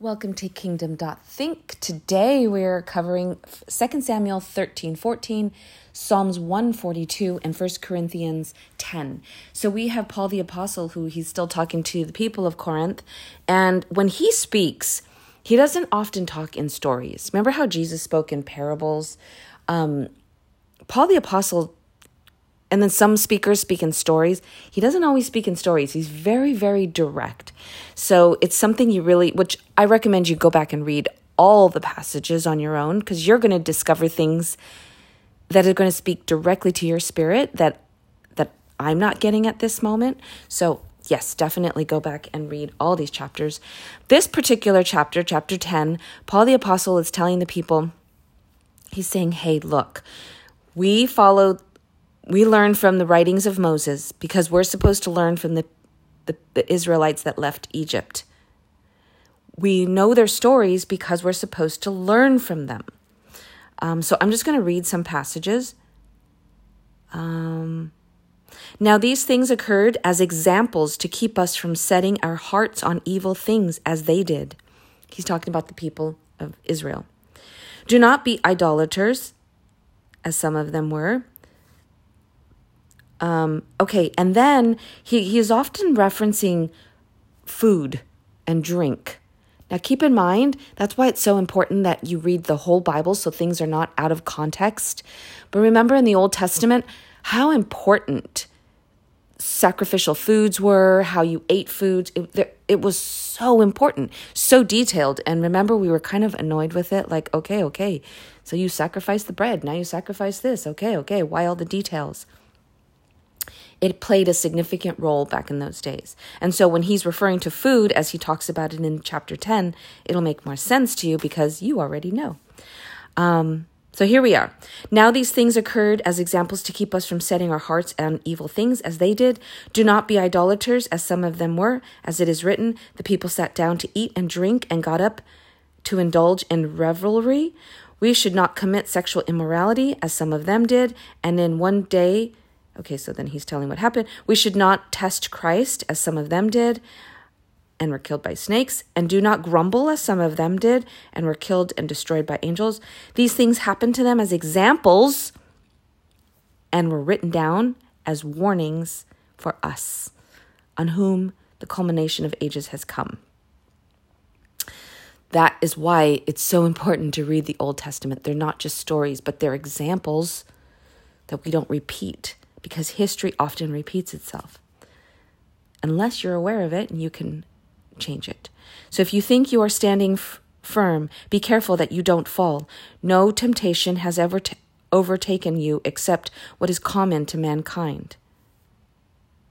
Welcome to Kingdom Think. Today we're covering 2 Samuel 13 14, Psalms 142, and 1 Corinthians 10. So we have Paul the Apostle, who he's still talking to the people of Corinth. And when he speaks, he doesn't often talk in stories. Remember how Jesus spoke in parables? Um, Paul the Apostle and then some speakers speak in stories. He doesn't always speak in stories. He's very, very direct. So it's something you really, which I recommend you go back and read all the passages on your own because you're going to discover things that are going to speak directly to your spirit that that I'm not getting at this moment. So yes, definitely go back and read all these chapters. This particular chapter, chapter 10, Paul the apostle is telling the people he's saying, "Hey, look, we follow we learn from the writings of Moses because we're supposed to learn from the, the, the, Israelites that left Egypt. We know their stories because we're supposed to learn from them. Um, so I'm just going to read some passages. Um, now, these things occurred as examples to keep us from setting our hearts on evil things as they did. He's talking about the people of Israel. Do not be idolaters, as some of them were um, okay, and then he, he is often referencing food and drink. Now, keep in mind, that's why it's so important that you read the whole Bible so things are not out of context. But remember in the Old Testament how important sacrificial foods were, how you ate foods. It, it was so important, so detailed. And remember, we were kind of annoyed with it like, okay, okay, so you sacrifice the bread, now you sacrifice this. Okay, okay, why all the details? It played a significant role back in those days. And so when he's referring to food, as he talks about it in chapter 10, it'll make more sense to you because you already know. Um, so here we are. Now these things occurred as examples to keep us from setting our hearts on evil things as they did. Do not be idolaters, as some of them were. As it is written, the people sat down to eat and drink and got up to indulge in revelry. We should not commit sexual immorality, as some of them did, and in one day Okay, so then he's telling what happened. We should not test Christ as some of them did and were killed by snakes, and do not grumble as some of them did and were killed and destroyed by angels. These things happened to them as examples and were written down as warnings for us, on whom the culmination of ages has come. That is why it's so important to read the Old Testament. They're not just stories, but they're examples that we don't repeat because history often repeats itself. Unless you're aware of it and you can change it. So if you think you are standing f- firm, be careful that you don't fall. No temptation has ever t- overtaken you except what is common to mankind.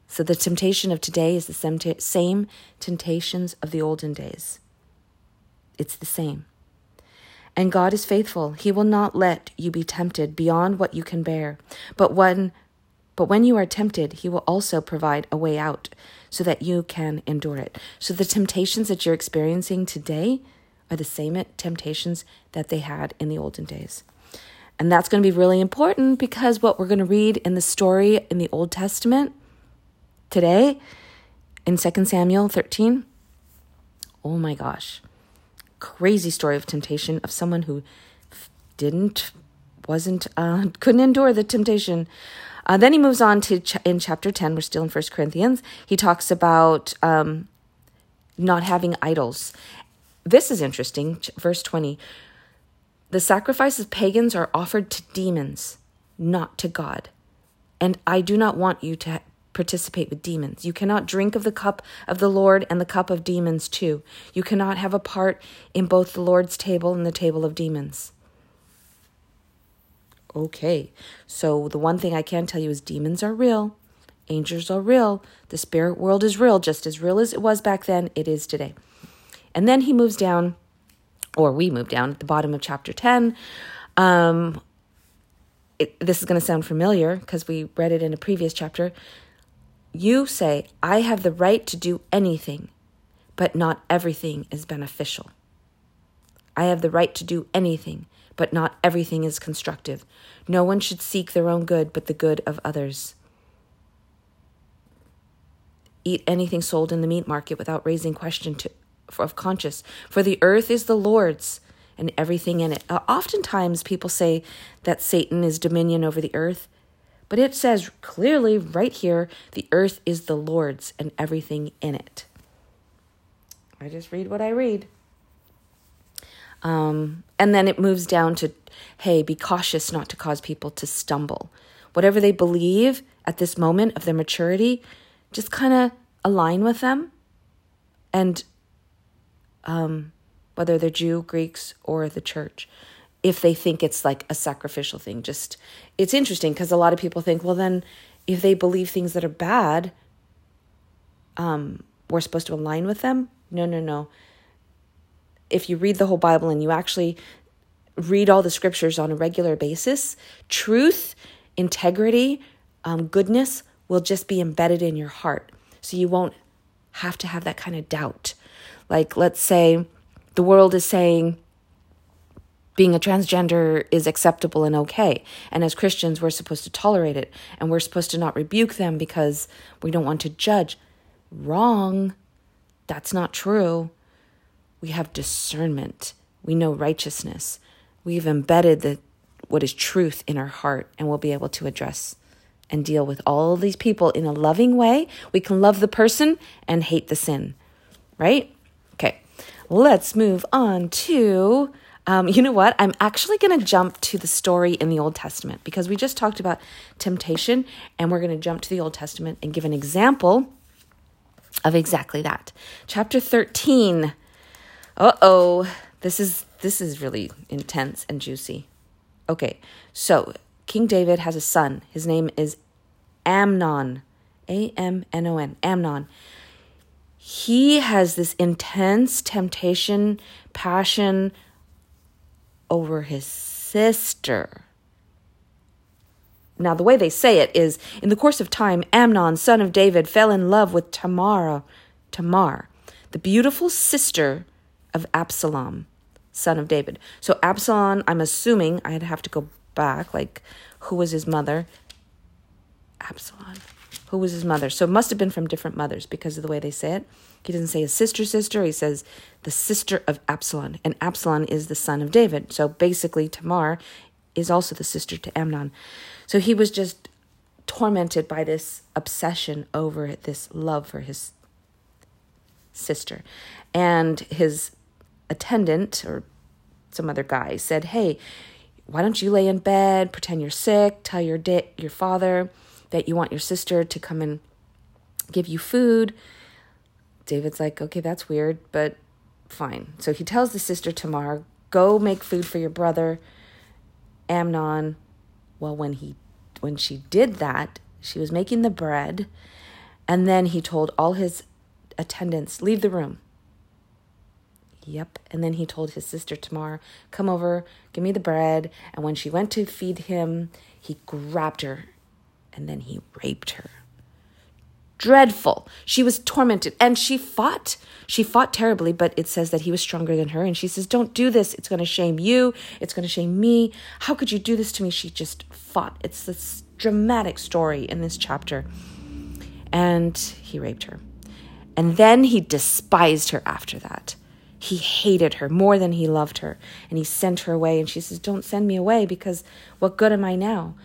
So the temptation of today is the same, temptations of the olden days. It's the same. And God is faithful. He will not let you be tempted beyond what you can bear. But when but when you are tempted, he will also provide a way out so that you can endure it. So the temptations that you're experiencing today are the same temptations that they had in the olden days. And that's going to be really important because what we're going to read in the story in the Old Testament today in 2 Samuel 13, oh my gosh, crazy story of temptation of someone who didn't, wasn't, uh, couldn't endure the temptation uh, then he moves on to ch- in chapter 10, we're still in First Corinthians. He talks about um, not having idols. This is interesting. Ch- verse 20 The sacrifices of pagans are offered to demons, not to God. And I do not want you to participate with demons. You cannot drink of the cup of the Lord and the cup of demons too. You cannot have a part in both the Lord's table and the table of demons. Okay, so the one thing I can tell you is demons are real, angels are real, the spirit world is real, just as real as it was back then, it is today. And then he moves down, or we move down at the bottom of chapter 10. Um, it, this is going to sound familiar because we read it in a previous chapter. You say, I have the right to do anything, but not everything is beneficial. I have the right to do anything, but not everything is constructive. No one should seek their own good, but the good of others. Eat anything sold in the meat market without raising question to, of conscience. For the earth is the Lord's and everything in it. Uh, oftentimes, people say that Satan is dominion over the earth, but it says clearly right here the earth is the Lord's and everything in it. I just read what I read. Um, and then it moves down to hey, be cautious not to cause people to stumble. Whatever they believe at this moment of their maturity, just kind of align with them and um, whether they're Jew, Greeks, or the church, if they think it's like a sacrificial thing. Just it's interesting because a lot of people think, well, then if they believe things that are bad, um, we're supposed to align with them. No, no, no. If you read the whole Bible and you actually read all the scriptures on a regular basis, truth, integrity, um, goodness will just be embedded in your heart. So you won't have to have that kind of doubt. Like, let's say the world is saying being a transgender is acceptable and okay. And as Christians, we're supposed to tolerate it and we're supposed to not rebuke them because we don't want to judge. Wrong. That's not true. We have discernment, we know righteousness. We've embedded the, what is truth in our heart, and we'll be able to address and deal with all these people in a loving way. We can love the person and hate the sin, right? Okay, let's move on to. Um, you know what? I'm actually going to jump to the story in the Old Testament because we just talked about temptation, and we're going to jump to the Old Testament and give an example of exactly that. Chapter 13. Uh oh, this is this is really intense and juicy. Okay, so King David has a son. His name is Amnon. A M N O N. Amnon he has this intense temptation, passion over his sister. Now, the way they say it is in the course of time, Amnon, son of David, fell in love with Tamar, Tamar, the beautiful sister of Absalom, son of David. So, Absalom, I'm assuming I'd have to go back, like, who was his mother? Absalom who was his mother. So it must have been from different mothers because of the way they say it. He doesn't say his sister, sister. He says the sister of Absalom. And Absalom is the son of David. So basically, Tamar is also the sister to Amnon. So he was just tormented by this obsession over this love for his sister. And his attendant or some other guy said, Hey, why don't you lay in bed, pretend you're sick, tell your da- your father that you want your sister to come and give you food. David's like, okay, that's weird, but fine. So he tells the sister Tamar, go make food for your brother Amnon. Well, when he when she did that, she was making the bread, and then he told all his attendants, leave the room. Yep. And then he told his sister Tamar, come over, give me the bread. And when she went to feed him, he grabbed her and then he raped her. Dreadful. She was tormented and she fought. She fought terribly, but it says that he was stronger than her. And she says, Don't do this. It's going to shame you. It's going to shame me. How could you do this to me? She just fought. It's this dramatic story in this chapter. And he raped her. And then he despised her after that. He hated her more than he loved her. And he sent her away. And she says, Don't send me away because what good am I now?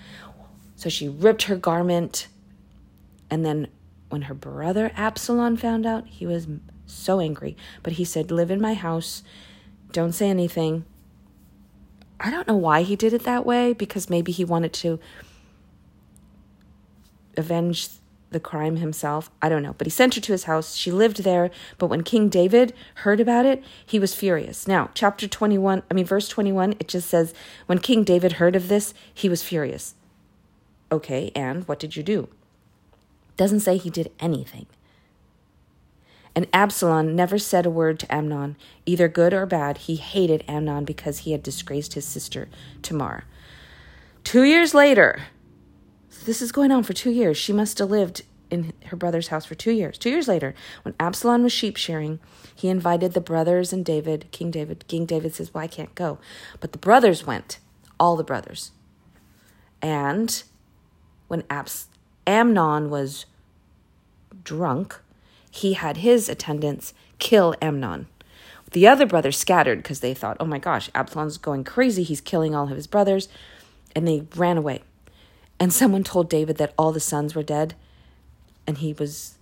So she ripped her garment. And then when her brother Absalom found out, he was so angry. But he said, Live in my house. Don't say anything. I don't know why he did it that way, because maybe he wanted to avenge the crime himself. I don't know. But he sent her to his house. She lived there. But when King David heard about it, he was furious. Now, chapter 21, I mean, verse 21, it just says, When King David heard of this, he was furious. Okay, and what did you do? Doesn't say he did anything. And Absalom never said a word to Amnon, either good or bad. He hated Amnon because he had disgraced his sister Tamar. Two years later, this is going on for two years. She must have lived in her brother's house for two years. Two years later, when Absalom was sheep shearing, he invited the brothers and David, King David. King David says, Well, I can't go. But the brothers went, all the brothers. And when Abs- Amnon was drunk, he had his attendants kill Amnon. The other brothers scattered because they thought, oh my gosh, Absalom's going crazy. He's killing all of his brothers. And they ran away. And someone told David that all the sons were dead. And he was,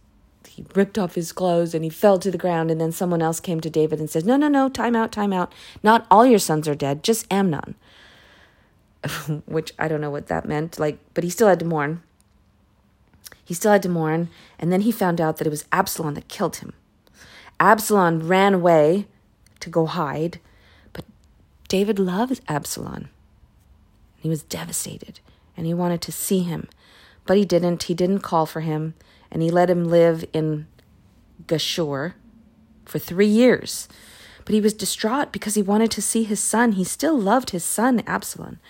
he ripped off his clothes and he fell to the ground. And then someone else came to David and says, no, no, no, time out, time out. Not all your sons are dead, just Amnon. Which I don't know what that meant. Like, but he still had to mourn. He still had to mourn. And then he found out that it was Absalom that killed him. Absalom ran away to go hide, but David loved Absalom. He was devastated and he wanted to see him, but he didn't. He didn't call for him and he let him live in Geshur for three years. But he was distraught because he wanted to see his son. He still loved his son, Absalom.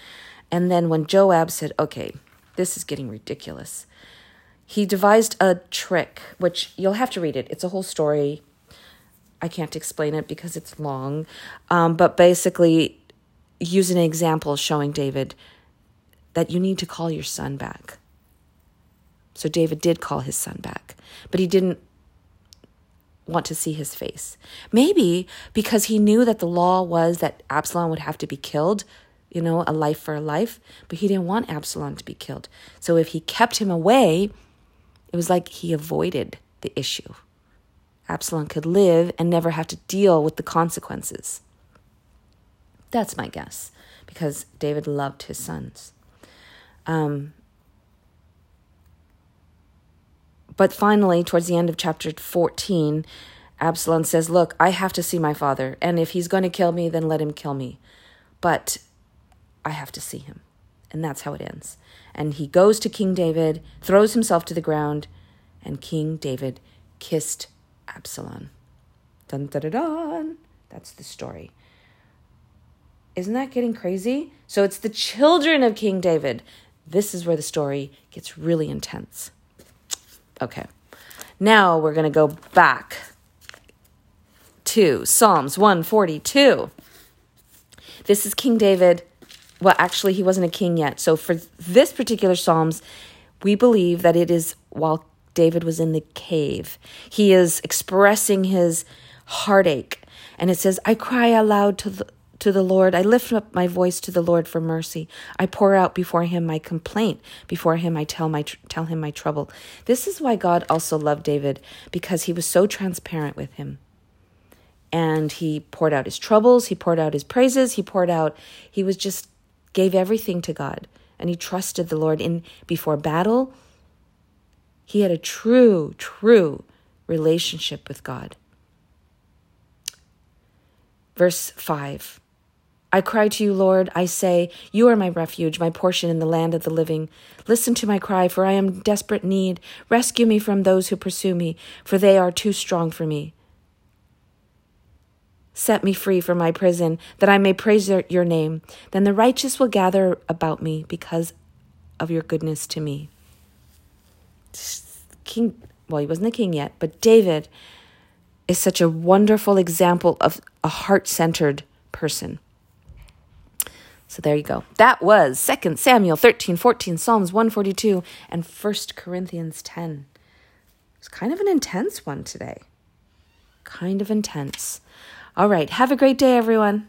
And then when Joab said, Okay, this is getting ridiculous, he devised a trick, which you'll have to read it. It's a whole story. I can't explain it because it's long. Um, but basically, use an example showing David that you need to call your son back. So David did call his son back, but he didn't want to see his face. Maybe because he knew that the law was that Absalom would have to be killed, you know, a life for a life, but he didn't want Absalom to be killed. So if he kept him away, it was like he avoided the issue. Absalom could live and never have to deal with the consequences. That's my guess, because David loved his sons. Um, but finally, towards the end of chapter 14, Absalom says, Look, I have to see my father, and if he's going to kill me, then let him kill me. But I have to see him. And that's how it ends. And he goes to King David, throws himself to the ground, and King David kissed Absalom. Dun dun dun dun. That's the story. Isn't that getting crazy? So it's the children of King David. This is where the story gets really intense. Okay. Now we're going to go back to Psalms 142. This is King David. Well, actually, he wasn't a king yet. So for this particular Psalms, we believe that it is while David was in the cave. He is expressing his heartache. And it says, I cry aloud to the, to the Lord. I lift up my voice to the Lord for mercy. I pour out before him my complaint. Before him I tell my tell him my trouble. This is why God also loved David because he was so transparent with him. And he poured out his troubles, he poured out his praises, he poured out he was just gave everything to God and he trusted the Lord in before battle he had a true, true relationship with God. Verse 5 I cry to you, Lord. I say, You are my refuge, my portion in the land of the living. Listen to my cry, for I am in desperate need. Rescue me from those who pursue me, for they are too strong for me. Set me free from my prison, that I may praise your name. Then the righteous will gather about me because of your goodness to me. King, well, he wasn't a king yet, but David is such a wonderful example of a heart centered person. So there you go. That was 2 Samuel 13, 14, Psalms 142, and 1 Corinthians 10. It's kind of an intense one today. Kind of intense. All right. Have a great day, everyone.